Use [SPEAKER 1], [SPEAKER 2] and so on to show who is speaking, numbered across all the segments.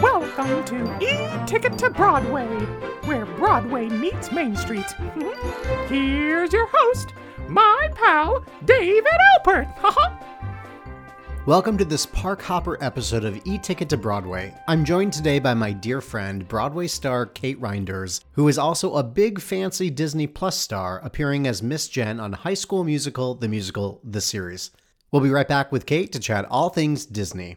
[SPEAKER 1] Welcome to E-Ticket to Broadway, where Broadway meets Main Street. Here's your host, my pal, David Alpert.
[SPEAKER 2] Welcome to this Park Hopper episode of E-Ticket to Broadway. I'm joined today by my dear friend, Broadway star Kate Reinders, who is also a big fancy Disney Plus star appearing as Miss Jenn on High School Musical, the musical, the series. We'll be right back with Kate to chat all things Disney.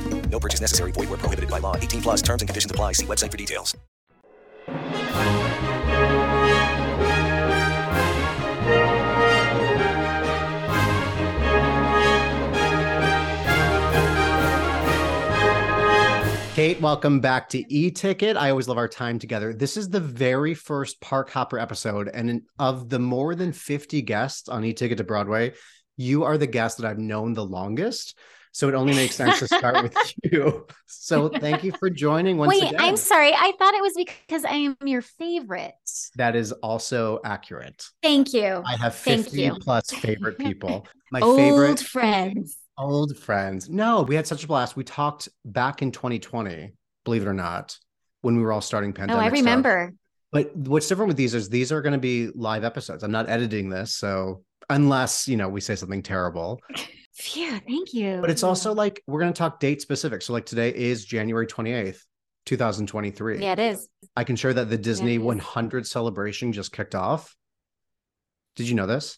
[SPEAKER 3] No purchase necessary. Void were prohibited by law. 18 plus terms and conditions apply. See website for details.
[SPEAKER 2] Kate, welcome back to E Ticket. I always love our time together. This is the very first Park Hopper episode, and of the more than 50 guests on E Ticket to Broadway, you are the guest that I've known the longest. So it only makes sense to start with you. So thank you for joining once
[SPEAKER 4] Wait,
[SPEAKER 2] again.
[SPEAKER 4] I'm sorry. I thought it was because I am your favorite.
[SPEAKER 2] That is also accurate.
[SPEAKER 4] Thank you.
[SPEAKER 2] I have
[SPEAKER 4] Thank
[SPEAKER 2] 50
[SPEAKER 4] you.
[SPEAKER 2] plus favorite people. My favorite
[SPEAKER 4] Old
[SPEAKER 2] favorite
[SPEAKER 4] friends.
[SPEAKER 2] old friends. No, we had such a blast. We talked back in 2020, believe it or not, when we were all starting pandemic. Oh.
[SPEAKER 4] I
[SPEAKER 2] stuff.
[SPEAKER 4] remember.
[SPEAKER 2] But what's different with these is these are going to be live episodes. I'm not editing this, so unless you know we say something terrible.
[SPEAKER 4] Phew, thank you.
[SPEAKER 2] But it's also like we're going to talk date specific. So like today is January 28th, 2023.
[SPEAKER 4] Yeah, it is.
[SPEAKER 2] I can share that the Disney
[SPEAKER 4] is.
[SPEAKER 2] 100 celebration just kicked off. Did you know this?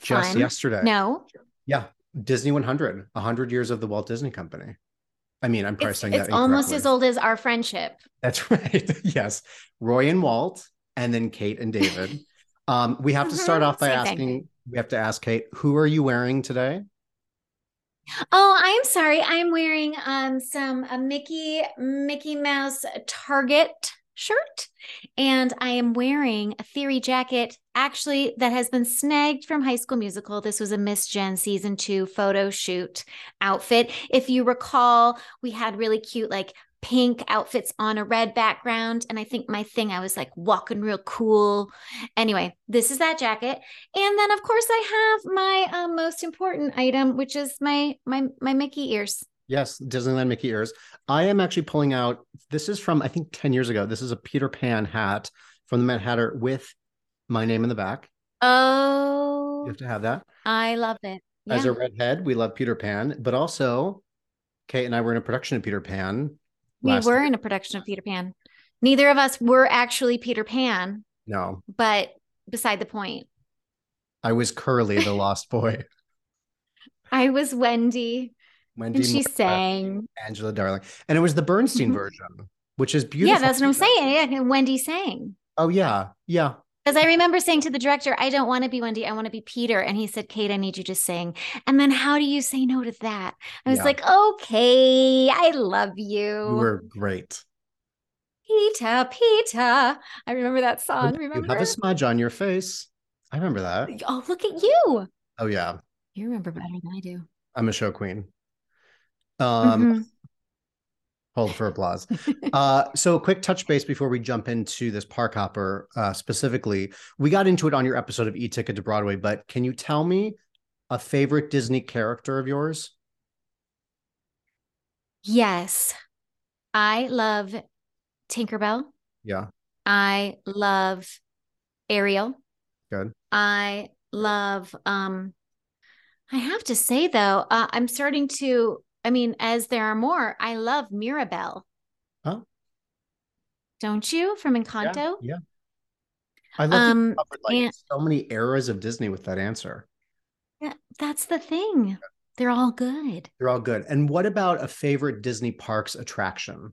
[SPEAKER 2] Just
[SPEAKER 4] Fun.
[SPEAKER 2] yesterday.
[SPEAKER 4] No.
[SPEAKER 2] Yeah, Disney 100, 100 years of the Walt Disney Company. I mean, I'm probably
[SPEAKER 4] It's,
[SPEAKER 2] saying
[SPEAKER 4] it's
[SPEAKER 2] that
[SPEAKER 4] almost as old as our friendship.
[SPEAKER 2] That's right. yes. Roy and Walt, and then Kate and David. um, we have to start
[SPEAKER 4] Mhm,
[SPEAKER 2] off by
[SPEAKER 4] same thing.
[SPEAKER 2] asking, we have to ask Kate, who are you wearing today?
[SPEAKER 4] Oh, I'm sorry. I'm wearing um some a Mickey Mickey Mouse Target shirt and I am wearing a theory jacket actually that has been snagged from High School Musical. This was a Miss Jenn season 2 photo shoot outfit. If you recall, we had really cute like pink outfits on a red background. And I think my thing, I was like walking real cool. Anyway, this is that jacket. And then of course I have my um, most important item, which is my my my Mickey ears.
[SPEAKER 2] Yes, Disneyland Mickey ears. I am actually pulling out. This is from I think ten years ago. This is a Peter Pan hat from the Mad Hatter with my name in the back.
[SPEAKER 4] Oh,
[SPEAKER 2] you have to have that.
[SPEAKER 4] I love it.
[SPEAKER 2] Yeah. As a redhead, we love Peter Pan, but also Kate and I were in a production of Peter Pan
[SPEAKER 4] we were in a production of Peter Pan. Neither of us were actually Peter Pan.
[SPEAKER 2] No.
[SPEAKER 4] But beside the point.
[SPEAKER 2] I was Curly, the lost boy.
[SPEAKER 4] I was Wendy. Wendy and she sang
[SPEAKER 2] Angela Darling. And it was the Bernstein mm-hmm. version, which is beautiful.
[SPEAKER 4] Yeah, that's what I'm saying. Yeah, Wendy sang.
[SPEAKER 2] Oh yeah. Yeah.
[SPEAKER 4] Because I remember saying to the director, I don't want to be Wendy, I want to be Peter. And he said, Kate, I need you to sing. And then how do you say no to that? I was yeah. like, okay, I love you.
[SPEAKER 2] You were great.
[SPEAKER 4] Peter, Peter. I remember that song. Remember?
[SPEAKER 2] You have a smudge on your face. I remember that.
[SPEAKER 4] Oh, look at you.
[SPEAKER 2] Oh, yeah.
[SPEAKER 4] You remember better than I do.
[SPEAKER 2] I'm a show queen. Um, mm-hmm. Hold for applause. uh, so, a quick touch base before we jump into this park hopper uh, specifically. We got into it on your episode of E Ticket to Broadway, but can you tell me a favorite Disney character of yours?
[SPEAKER 4] Yes. I love Tinkerbell.
[SPEAKER 2] Yeah.
[SPEAKER 4] I love Ariel.
[SPEAKER 2] Good.
[SPEAKER 4] I love um I have to say though, uh, I'm starting to I mean, as there are more, I love Mirabel.
[SPEAKER 2] Huh?
[SPEAKER 4] Don't you from Encanto?
[SPEAKER 2] Yeah. yeah. I love um, covered, like and, so many eras of Disney with that answer.
[SPEAKER 4] Yeah, that's the thing. They're all good.
[SPEAKER 2] They're all good. And what about a favorite Disney parks attraction?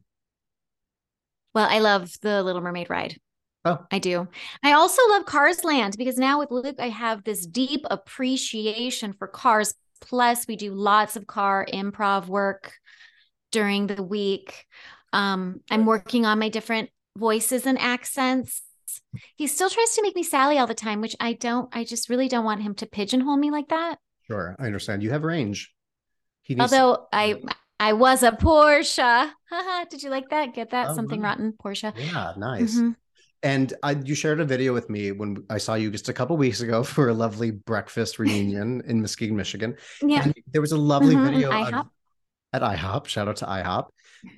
[SPEAKER 4] Well, I love the Little Mermaid ride.
[SPEAKER 2] Oh,
[SPEAKER 4] I do. I also love Cars Land because now with Luke, I have this deep appreciation for cars Plus, we do lots of car improv work during the week. Um, I'm working on my different voices and accents. He still tries to make me Sally all the time, which I don't, I just really don't want him to pigeonhole me like that.
[SPEAKER 2] Sure. I understand. You have range.
[SPEAKER 4] He Although I, I was a Portia. Did you like that? Get that? Oh, Something rotten, Portia.
[SPEAKER 2] Yeah, nice. Mm-hmm. And I, you shared a video with me when I saw you just a couple weeks ago for a lovely breakfast reunion in Muskegon, Michigan.
[SPEAKER 4] Yeah.
[SPEAKER 2] And there was a lovely mm-hmm. video of, at IHOP. Shout out to IHOP.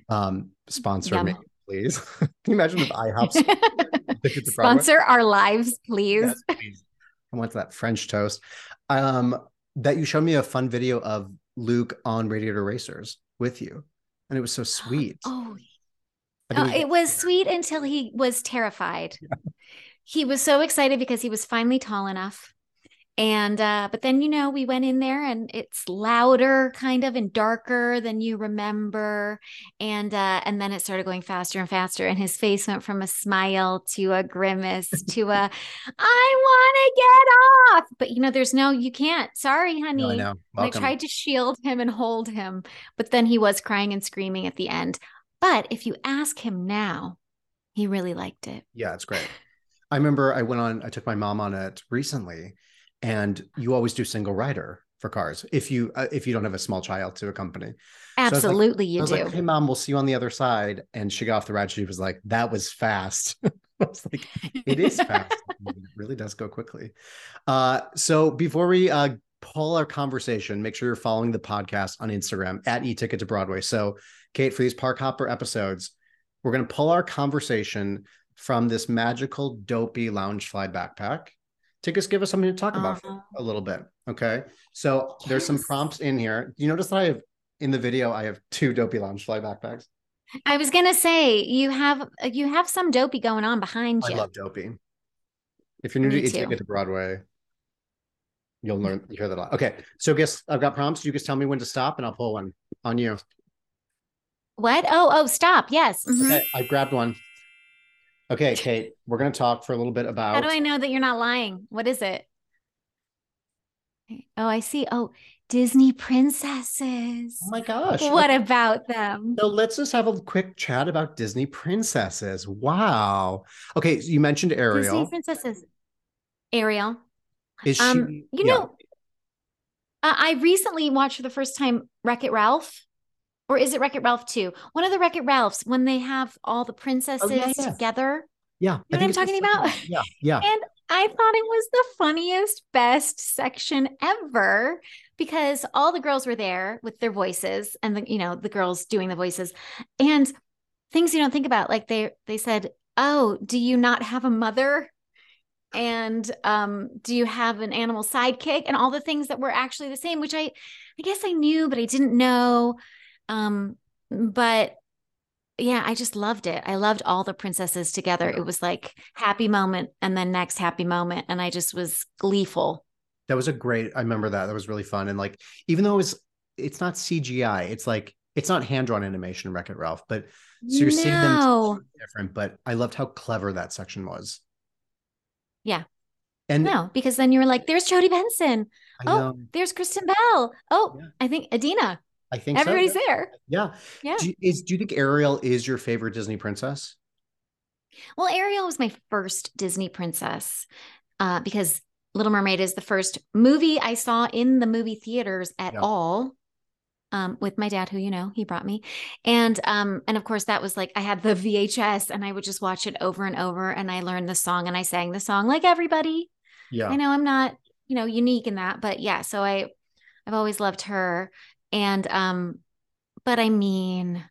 [SPEAKER 2] Um, sponsor Yum. me, please. Can you imagine if IHOP
[SPEAKER 4] sponsor our lives, please? Yes, please.
[SPEAKER 2] I want that French toast. Um, that you showed me a fun video of Luke on Radiator Racers with you, and it was so sweet.
[SPEAKER 4] Oh Oh, it was sweet until he was terrified. Yeah. He was so excited because he was finally tall enough. And uh, but then you know we went in there and it's louder kind of and darker than you remember. And uh, and then it started going faster and faster. And his face went from a smile to a grimace to a I want to get off. But you know, there's no, you can't. Sorry, honey. No, I. I tried to shield him and hold him, but then he was crying and screaming at the end. But if you ask him now, he really liked it.
[SPEAKER 2] Yeah, it's great. I remember I went on, I took my mom on it recently, and you always do single rider for cars if you uh, if you don't have a small child to accompany.
[SPEAKER 4] Absolutely,
[SPEAKER 2] so
[SPEAKER 4] like, you do.
[SPEAKER 2] Like, hey, mom, we'll see you on the other side. And she got off the ride. She was like, "That was fast." I was like, "It is fast. it really does go quickly." Uh, so before we uh, pull our conversation, make sure you're following the podcast on Instagram at eTicket to Broadway. So Kate, for these Park Hopper episodes, we're going to pull our conversation from this magical, dopey Loungefly backpack to just give us something to talk about uh-huh. a little bit. Okay. So yes. there's some prompts in here. You notice that I have in the video, I have two dopey Loungefly backpacks.
[SPEAKER 4] I was gonna say you have you have some dopey going on behind you.
[SPEAKER 2] I love dopey. If you're new Me to Ticket to Broadway, you'll learn you hear that a lot. Okay, so guess I've got prompts. You just tell me when to stop, and I'll pull one on you.
[SPEAKER 4] What? Oh, oh, stop. Yes.
[SPEAKER 2] Mm-hmm. Okay, I grabbed one. Okay, Kate, we're going to talk for a little bit about.
[SPEAKER 4] How do I know that you're not lying? What is it? Oh, I see. Oh, Disney princesses.
[SPEAKER 2] Oh my gosh.
[SPEAKER 4] What okay. about them?
[SPEAKER 2] So let's just have a quick chat about Disney princesses. Wow. Okay, so you mentioned Ariel.
[SPEAKER 4] Disney princesses. Ariel.
[SPEAKER 2] Is she um, you
[SPEAKER 4] yeah. know uh, I recently watched for the first time Wreck-It Ralph. Or is it Wreck-It Ralph 2? One of the Wreck-It Ralphs when they have all the princesses oh, yeah, yeah. together.
[SPEAKER 2] Yeah.
[SPEAKER 4] You know what I'm talking about?
[SPEAKER 2] Yeah. Yeah.
[SPEAKER 4] And I thought it was the funniest, best section ever because all the girls were there with their voices and the, you know, the girls doing the voices and things you don't think about. Like they they said, Oh, do you not have a mother? And um, do you have an animal sidekick? And all the things that were actually the same, which I I guess I knew, but I didn't know. Um, but yeah, I just loved it. I loved all the princesses together. It was like happy moment and then next happy moment. And I just was gleeful.
[SPEAKER 2] That was a great, I remember that. That was really fun. And like, even though it was, it's not CGI, it's like, it's not hand drawn animation, Wreck It Ralph, but so you're no. seeing them different. But I loved how clever that section was.
[SPEAKER 4] Yeah. And no, because then you were like, there's Jodi Benson. oh, there's Kristen Bell. Oh, yeah. I think Idina.
[SPEAKER 2] I think
[SPEAKER 4] everybody's
[SPEAKER 2] so.
[SPEAKER 4] there.
[SPEAKER 2] Yeah.
[SPEAKER 4] Yeah.
[SPEAKER 2] Do you, is, do you think Ariel is your favorite Disney princess?
[SPEAKER 4] Well, Ariel was my first Disney princess uh, because Little Mermaid is the first movie I saw in the movie theaters at yeah. all. Um, with my dad, who you know, he brought me, and um, and of course that was like I had the VHS, and I would just watch it over and over, and I learned the song, and I sang the song like everybody.
[SPEAKER 2] Yeah,
[SPEAKER 4] I know I'm not, you know, unique in that, but yeah. So I, I've always loved her, and um, but I mean,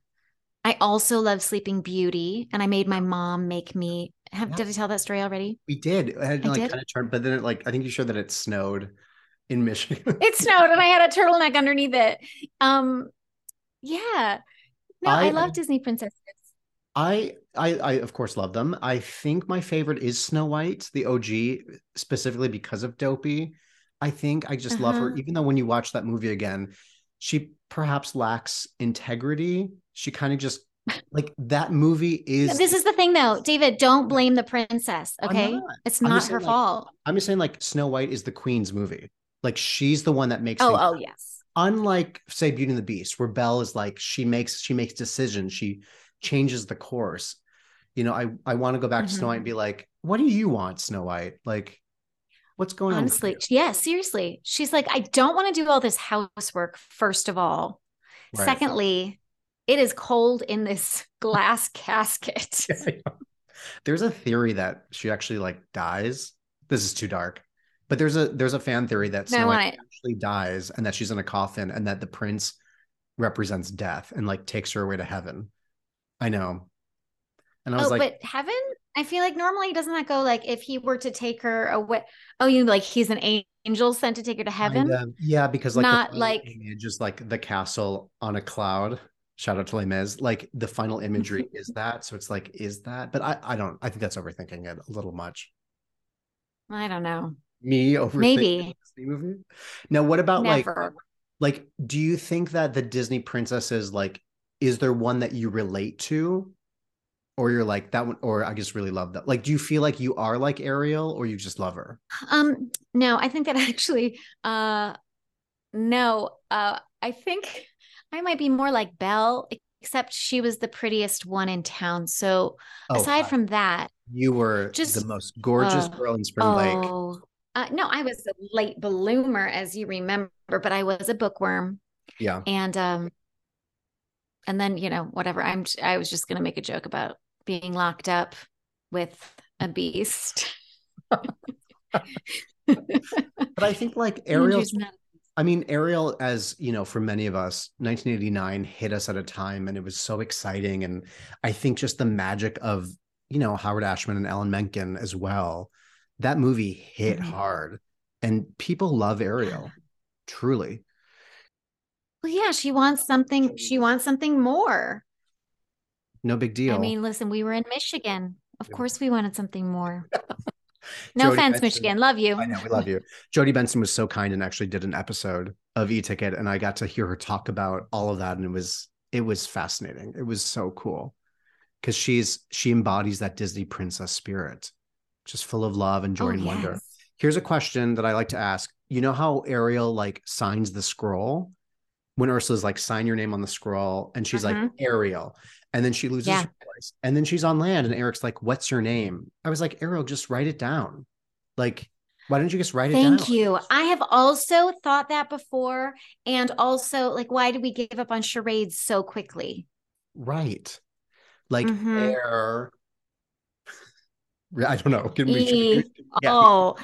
[SPEAKER 4] I also love Sleeping Beauty, and I made my mom make me. Have, yeah. Did I tell that story already?
[SPEAKER 2] We did. I had I like did? kind of turned, but then it, like I think you showed that it snowed in Michigan.
[SPEAKER 4] it snowed, and I had a turtleneck underneath it. Um, yeah. No, I, I love Disney princesses.
[SPEAKER 2] I, I, I of course love them. I think my favorite is Snow White, the OG, specifically because of Dopey. I think I just uh-huh. love her, uh-huh. even though when you watch that movie again, she perhaps lacks integrity. She kind of just like that movie is
[SPEAKER 4] this is the thing though. David don't blame the princess okay? not. it's not her
[SPEAKER 2] like,
[SPEAKER 4] fault.
[SPEAKER 2] I'm just saying like snow white is the queen's movie. Like she's the one that makes
[SPEAKER 4] oh oh yes.
[SPEAKER 2] Unlike say beauty and the beast where belle is like she makes she makes decisions. She changes the course. You know i i want to go back mm-hmm. to snow white and be like what do you want snow white? Like What's going
[SPEAKER 4] Honestly, on? Honestly, yeah, seriously. She's like, I don't want to do all this housework, first of all. Right. Secondly, it is cold in this glass casket.
[SPEAKER 2] there's a theory that she actually like dies. This is too dark. But there's a there's a fan theory that Snow White actually dies and that she's in a coffin and that the prince represents death and like takes her away to heaven. I know.
[SPEAKER 4] And I was oh, like, but heaven? I feel like normally doesn't that go like if he were to take her away? Oh, you like he's an angel sent to take her to heaven? Kinda,
[SPEAKER 2] yeah, because like
[SPEAKER 4] not like
[SPEAKER 2] just like the castle on a cloud. Shout out to Les Mis. Like the final imagery is that. So it's like, is that? But I, I don't. I think that's overthinking it a little much.
[SPEAKER 4] I don't know.
[SPEAKER 2] Me over
[SPEAKER 4] maybe
[SPEAKER 2] movie. Now, what about Never. like, like, do you think that the Disney princesses like, is there one that you relate to? Or you're like that one or i just really love that like do you feel like you are like ariel or you just love her?
[SPEAKER 4] Um no i think that actually uh no uh i think i might be more like belle except she was the prettiest one in town so oh, aside from that
[SPEAKER 2] you were just the most gorgeous uh, girl in spring oh, lake
[SPEAKER 4] uh, no i was a late bloomer as you remember but i was a bookworm.
[SPEAKER 2] Yeah.
[SPEAKER 4] And um and then you know whatever i'm i was just going to make a joke about being locked up with a beast.
[SPEAKER 2] but I think like Ariel, I mean, Ariel, as you know, for many of us, 1989 hit us at a time and it was so exciting. And I think just the magic of, you know, Howard Ashman and Alan Menken as well, that movie hit mm-hmm. hard and people love Ariel, truly.
[SPEAKER 4] Well, yeah, she wants something, she wants something more.
[SPEAKER 2] No big deal.
[SPEAKER 4] I mean, listen, we were in Michigan. Of yeah. course, we wanted something more. no offense, Benson, Michigan. Love you.
[SPEAKER 2] I know we love you. Jodi Benson was so kind and actually did an episode of E-Ticket, and I got to hear her talk about all of that, and it was it was fascinating. It was so cool because she's she embodies that Disney princess spirit, just full of love and joy oh, and yes. wonder. Here's a question that I like to ask. You know how Ariel like signs the scroll? When Ursula's like, sign your name on the scroll, and she's
[SPEAKER 4] Mhm.
[SPEAKER 2] like, Ariel. And then she loses
[SPEAKER 4] Yeah.
[SPEAKER 2] her voice. And then she's on land, and Eric's like, What's your name? I was like, Ariel, just write it down. Like, why don't you just write it down?
[SPEAKER 4] Thank you. I have also thought that before. And also, like, why did we give up on charades so quickly?
[SPEAKER 2] Right. Like
[SPEAKER 4] Mhm.
[SPEAKER 2] air. I don't know. Can we
[SPEAKER 4] E-
[SPEAKER 2] Yeah.
[SPEAKER 4] Oh,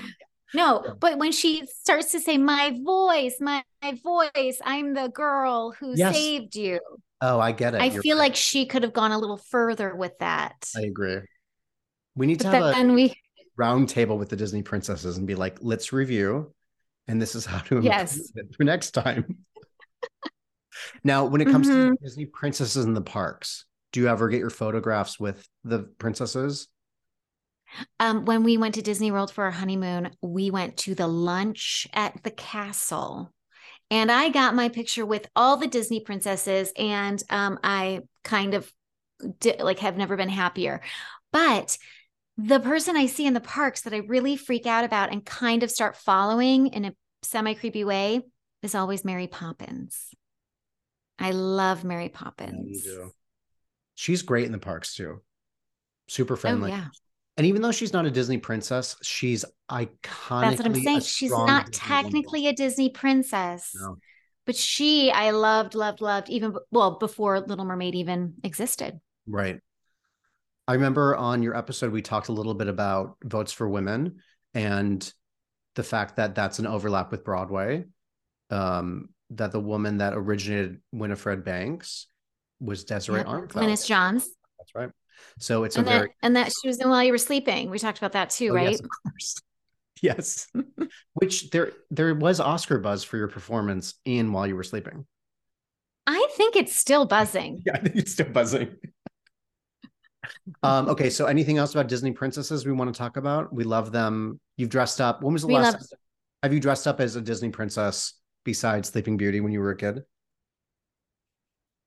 [SPEAKER 4] no. But when she starts to say, my voice, my, my voice, I'm the girl who
[SPEAKER 2] Yes.
[SPEAKER 4] saved you.
[SPEAKER 2] Oh, I get it.
[SPEAKER 4] I
[SPEAKER 2] You're
[SPEAKER 4] feel
[SPEAKER 2] right.
[SPEAKER 4] like she could have gone a little further with that.
[SPEAKER 2] I agree. We need to
[SPEAKER 4] But
[SPEAKER 2] have a
[SPEAKER 4] we,
[SPEAKER 2] round table with the Disney princesses and be like, let's review, and this is how to improve
[SPEAKER 4] Yes.
[SPEAKER 2] it for next time. now, when it comes to
[SPEAKER 4] Mhm.
[SPEAKER 2] the Disney princesses in the parks, do you ever get your photographs with the princesses?
[SPEAKER 4] um, when we went to Disney World for our honeymoon, we went to the lunch at the castle. And I got my picture with all the Disney princesses, and um, I kind of di- like have never been happier. But the person I see in the parks that I really freak out about and kind of start following in a semi creepy way is always Mary Poppins. I love Mary Poppins.
[SPEAKER 2] She's great in the parks too. Super friendly.
[SPEAKER 4] Oh yeah,
[SPEAKER 2] And even though she's not a Disney princess, she's iconic.
[SPEAKER 4] that's what I'm saying. She's not technically a Disney princess.
[SPEAKER 2] No.
[SPEAKER 4] But she, I loved, loved, loved, even well before Little Mermaid even existed.
[SPEAKER 2] Right. I remember on your episode, we talked a little bit about votes for women and the fact that that's an overlap with Broadway. Um, that the woman that originated Winifred Banks was Desiree
[SPEAKER 4] Yep.
[SPEAKER 2] Armfeldt.
[SPEAKER 4] Glynis Johns,
[SPEAKER 2] That's right. So it's
[SPEAKER 4] and
[SPEAKER 2] a
[SPEAKER 4] that,
[SPEAKER 2] very
[SPEAKER 4] and that she was in While You Were Sleeping. We talked about that too,
[SPEAKER 2] Oh,
[SPEAKER 4] right?
[SPEAKER 2] Yes, of course. Yes. Which there there was Oscar buzz for your performance in While You Were Sleeping.
[SPEAKER 4] I think it's still buzzing.
[SPEAKER 2] Yeah, I think it's still buzzing. um, okay, so anything else about Disney princesses we want to talk about? We love them. You've dressed up. When was the
[SPEAKER 4] We
[SPEAKER 2] last
[SPEAKER 4] love-
[SPEAKER 2] Have you dressed up as a Disney princess besides Sleeping Beauty when you were a kid?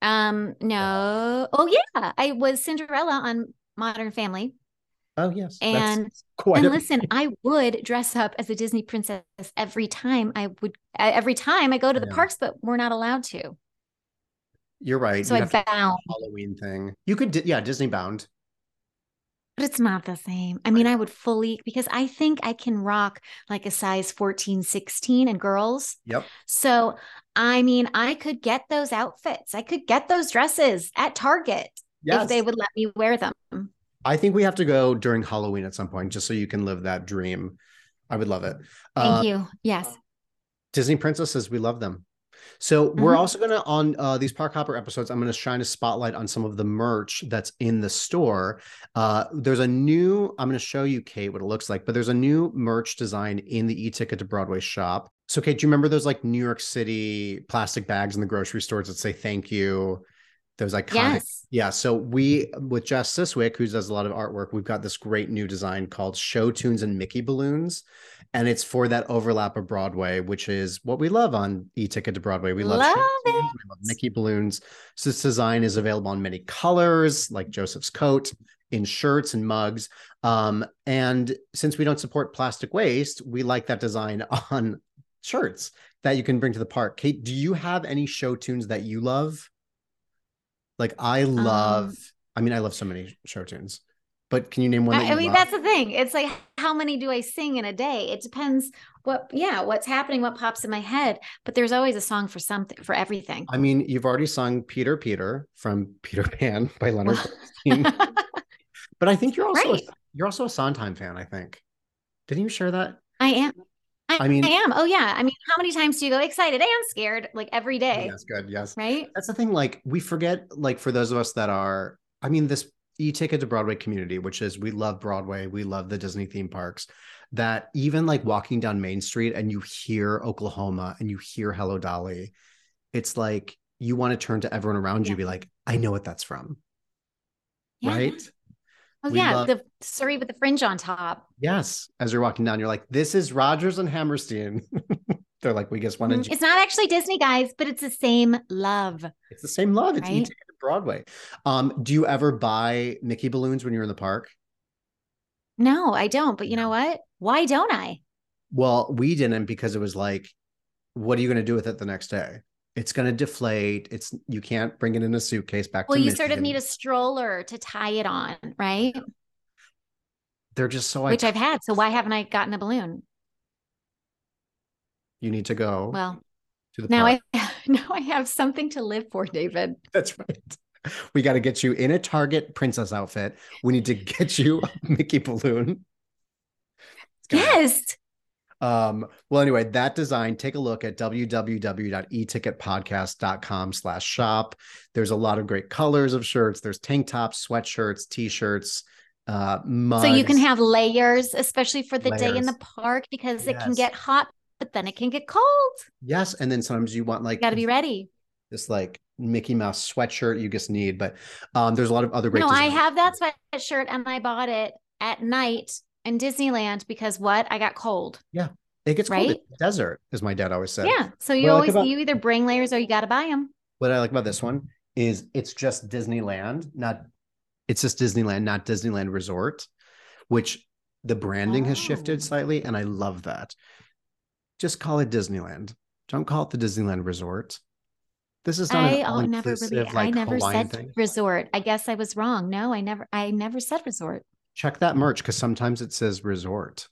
[SPEAKER 4] Um, no. Oh yeah, I was Cinderella on Modern Family.
[SPEAKER 2] Oh yes. that's
[SPEAKER 4] And
[SPEAKER 2] quite
[SPEAKER 4] and listen, I would dress up as a Disney princess every time I would every time I go to the
[SPEAKER 2] Yeah.
[SPEAKER 4] parks, but we're not allowed to.
[SPEAKER 2] You're right.
[SPEAKER 4] So
[SPEAKER 2] You'd
[SPEAKER 4] I
[SPEAKER 2] have to do the
[SPEAKER 4] bound.
[SPEAKER 2] Halloween thing. You could, yeah, Disney bound.
[SPEAKER 4] But it's not the same. I mean, I would fully because I think I can rock like a size 14, 16 and girls.
[SPEAKER 2] Yep.
[SPEAKER 4] So, I mean, I could get those outfits. I could get those dresses at Target
[SPEAKER 2] Yes.
[SPEAKER 4] if they would let me wear them.
[SPEAKER 2] I think we have to go during Halloween at some point just so you can live that dream. I would love it.
[SPEAKER 4] Thank
[SPEAKER 2] Uh,
[SPEAKER 4] you. Yes.
[SPEAKER 2] Disney princesses, we love them. So we're
[SPEAKER 4] Mhm.
[SPEAKER 2] also gonna on uh, these Park Hopper episodes. I'm gonna shine a spotlight on some of the merch that's in the store. Uh, there's a new. I'm gonna show you, Kate, what it looks like. But there's a new merch design in the e-ticket to Broadway shop. So, Kate, do you remember those like New York City plastic bags in the grocery stores that say "Thank you"? Those iconic.
[SPEAKER 4] Yes.
[SPEAKER 2] Yeah. So we with Jess Siswick, who does a lot of artwork, we've got this great new design called Show Tunes and Mickey Balloons. And it's for that overlap of Broadway, which is what we love on e-ticket to Broadway. We love,
[SPEAKER 4] Love
[SPEAKER 2] show tunes, we love Mickey balloons. So this design is available in many colors, like Joseph's coat, in shirts and mugs. Um, and since we don't support plastic waste, we like that design on shirts that you can bring to the park. Kate, do you have any show tunes that you love? Like I love,
[SPEAKER 4] Um,
[SPEAKER 2] I mean, I love so many show tunes, but can you name one? That
[SPEAKER 4] I, mean,
[SPEAKER 2] love?
[SPEAKER 4] that's the thing. It's like, how many do I sing in a day? It depends what, yeah, what's happening, what pops in my head. But there's always a song for something, for everything.
[SPEAKER 2] I mean, you've already sung Peter Peter from Peter Pan by Leonard but I think you're also
[SPEAKER 4] Right.
[SPEAKER 2] a, you're also a Sondheim fan, I think. Didn't you share that?
[SPEAKER 4] I am. I,
[SPEAKER 2] I mean-
[SPEAKER 4] I am. Oh yeah. I mean, how many times do you go excited and scared like every day?
[SPEAKER 2] Yes, good. Yes.
[SPEAKER 4] Right?
[SPEAKER 2] That's the thing. Like, we forget, like, for those of us that are, I mean, this e ticket to Broadway community, which is we love Broadway, we love the Disney theme parks, that even like walking down Main Street and you hear Oklahoma and you hear Hello Dolly, it's like you want to turn to everyone around you be like, I know what that's from.
[SPEAKER 4] Yeah.
[SPEAKER 2] Right?
[SPEAKER 4] Oh
[SPEAKER 2] We
[SPEAKER 4] yeah,
[SPEAKER 2] love-
[SPEAKER 4] the Surrey with the fringe on top.
[SPEAKER 2] Yes. As you're walking down, you're like, this is Rodgers and Hammerstein. They're like, we just wanted
[SPEAKER 4] Mhm. It's not actually Disney, guys, but it's the same love.
[SPEAKER 2] It's the same love. It's
[SPEAKER 4] Right?
[SPEAKER 2] Broadway. Um, do you ever buy Mickey balloons when you're in the park?
[SPEAKER 4] No, I don't. But you know what? Why don't I?
[SPEAKER 2] Well, we didn't because it was like, what are you going to do with it the next day? It's going to deflate. It's you can't bring it in a suitcase back.
[SPEAKER 4] Well, you
[SPEAKER 2] Michigan.
[SPEAKER 4] sort of need a stroller to tie it on, right?
[SPEAKER 2] They're just so
[SPEAKER 4] Which
[SPEAKER 2] iconic.
[SPEAKER 4] I've had. So why haven't I gotten a balloon?
[SPEAKER 2] You need to go.
[SPEAKER 4] Well,
[SPEAKER 2] to the
[SPEAKER 4] now
[SPEAKER 2] park.
[SPEAKER 4] I now I have something to live for, David.
[SPEAKER 2] That's right. We got to get you in a Target princess outfit. We need to get you a Mickey balloon.
[SPEAKER 4] Yes.
[SPEAKER 2] Um, well, anyway, that design, take a look at www.eticketpodcast.com slash shop. There's a lot of great colors of shirts. There's tank tops, sweatshirts, t-shirts, uh, mugs.
[SPEAKER 4] So you can have layers, especially for the day in the park, because it can get hot, but then it can get cold.
[SPEAKER 2] Yes. And then sometimes you want like
[SPEAKER 4] got to be ready.
[SPEAKER 2] this like Mickey Mouse sweatshirt you just need. But um, there's a lot of other great
[SPEAKER 4] No, I have that sweatshirt and I bought it at night in Disneyland because what? I got cold.
[SPEAKER 2] Yeah. It gets cold.
[SPEAKER 4] Right?
[SPEAKER 2] The desert, as my dad always said.
[SPEAKER 4] Yeah. So
[SPEAKER 2] What
[SPEAKER 4] you
[SPEAKER 2] like
[SPEAKER 4] always
[SPEAKER 2] about-
[SPEAKER 4] you either bring layers or you got to buy them.
[SPEAKER 2] what I like about this one is it's just Disneyland, not it's just Disneyland, not Disneyland Resort, which the branding has
[SPEAKER 4] Oh.
[SPEAKER 2] shifted slightly, and I love that. Just call it Disneyland. Don't call it the Disneyland Resort. This is not
[SPEAKER 4] I
[SPEAKER 2] an
[SPEAKER 4] oh, never really. I never
[SPEAKER 2] Hawaiian
[SPEAKER 4] said
[SPEAKER 2] thing.
[SPEAKER 4] resort. I guess I was wrong. No, I never. I never said resort.
[SPEAKER 2] Check that merch because sometimes it says resort.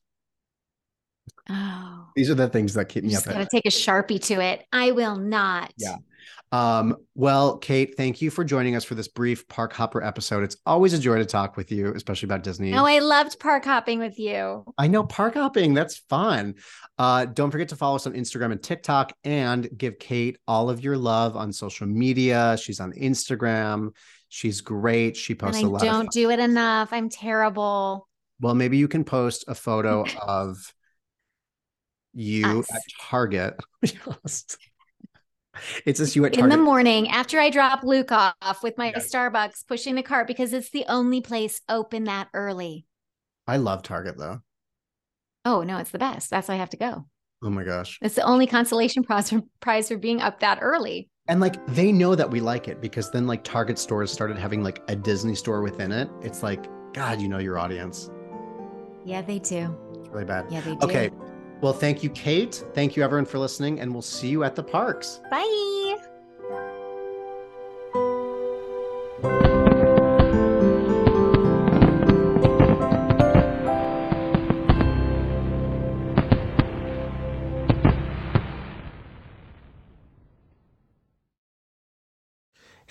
[SPEAKER 4] Oh,
[SPEAKER 2] These are the things that keep me
[SPEAKER 4] just
[SPEAKER 2] up
[SPEAKER 4] gotta take a sharpie to it. I will not.
[SPEAKER 2] Yeah. Um, well, Kate, thank you for joining us for this brief Park Hopper episode. It's always a joy to talk with you, especially about Disney.
[SPEAKER 4] Oh, I loved park hopping with you.
[SPEAKER 2] I know park hopping. That's fun. Uh, don't forget to follow us on Instagram and TikTok and give Kate all of your love on social media. She's on Instagram. She's great. She
[SPEAKER 4] And
[SPEAKER 2] posts
[SPEAKER 4] I
[SPEAKER 2] a lot.
[SPEAKER 4] don't do it enough. I'm terrible.
[SPEAKER 2] well, maybe you can post a photo of you
[SPEAKER 4] Us.
[SPEAKER 2] at Target. it's just you at Target.
[SPEAKER 4] in the morning after I drop Luke off with my. Starbucks, pushing the cart because it's the only place open that early.
[SPEAKER 2] I love Target though.
[SPEAKER 4] Oh no, it's the best. That's why I have to go.
[SPEAKER 2] Oh my gosh.
[SPEAKER 4] It's the only consolation prize for, prize for being up that early.
[SPEAKER 2] And like they know that we like it because then like Target stores started having like a Disney store within it. It's like, God, you know your audience.
[SPEAKER 4] Yeah, they do.
[SPEAKER 2] It's really bad.
[SPEAKER 4] Yeah, they do.
[SPEAKER 2] Okay. Well, thank you, Kate. Thank you, everyone, for listening, and we'll see you at the parks.
[SPEAKER 4] Bye.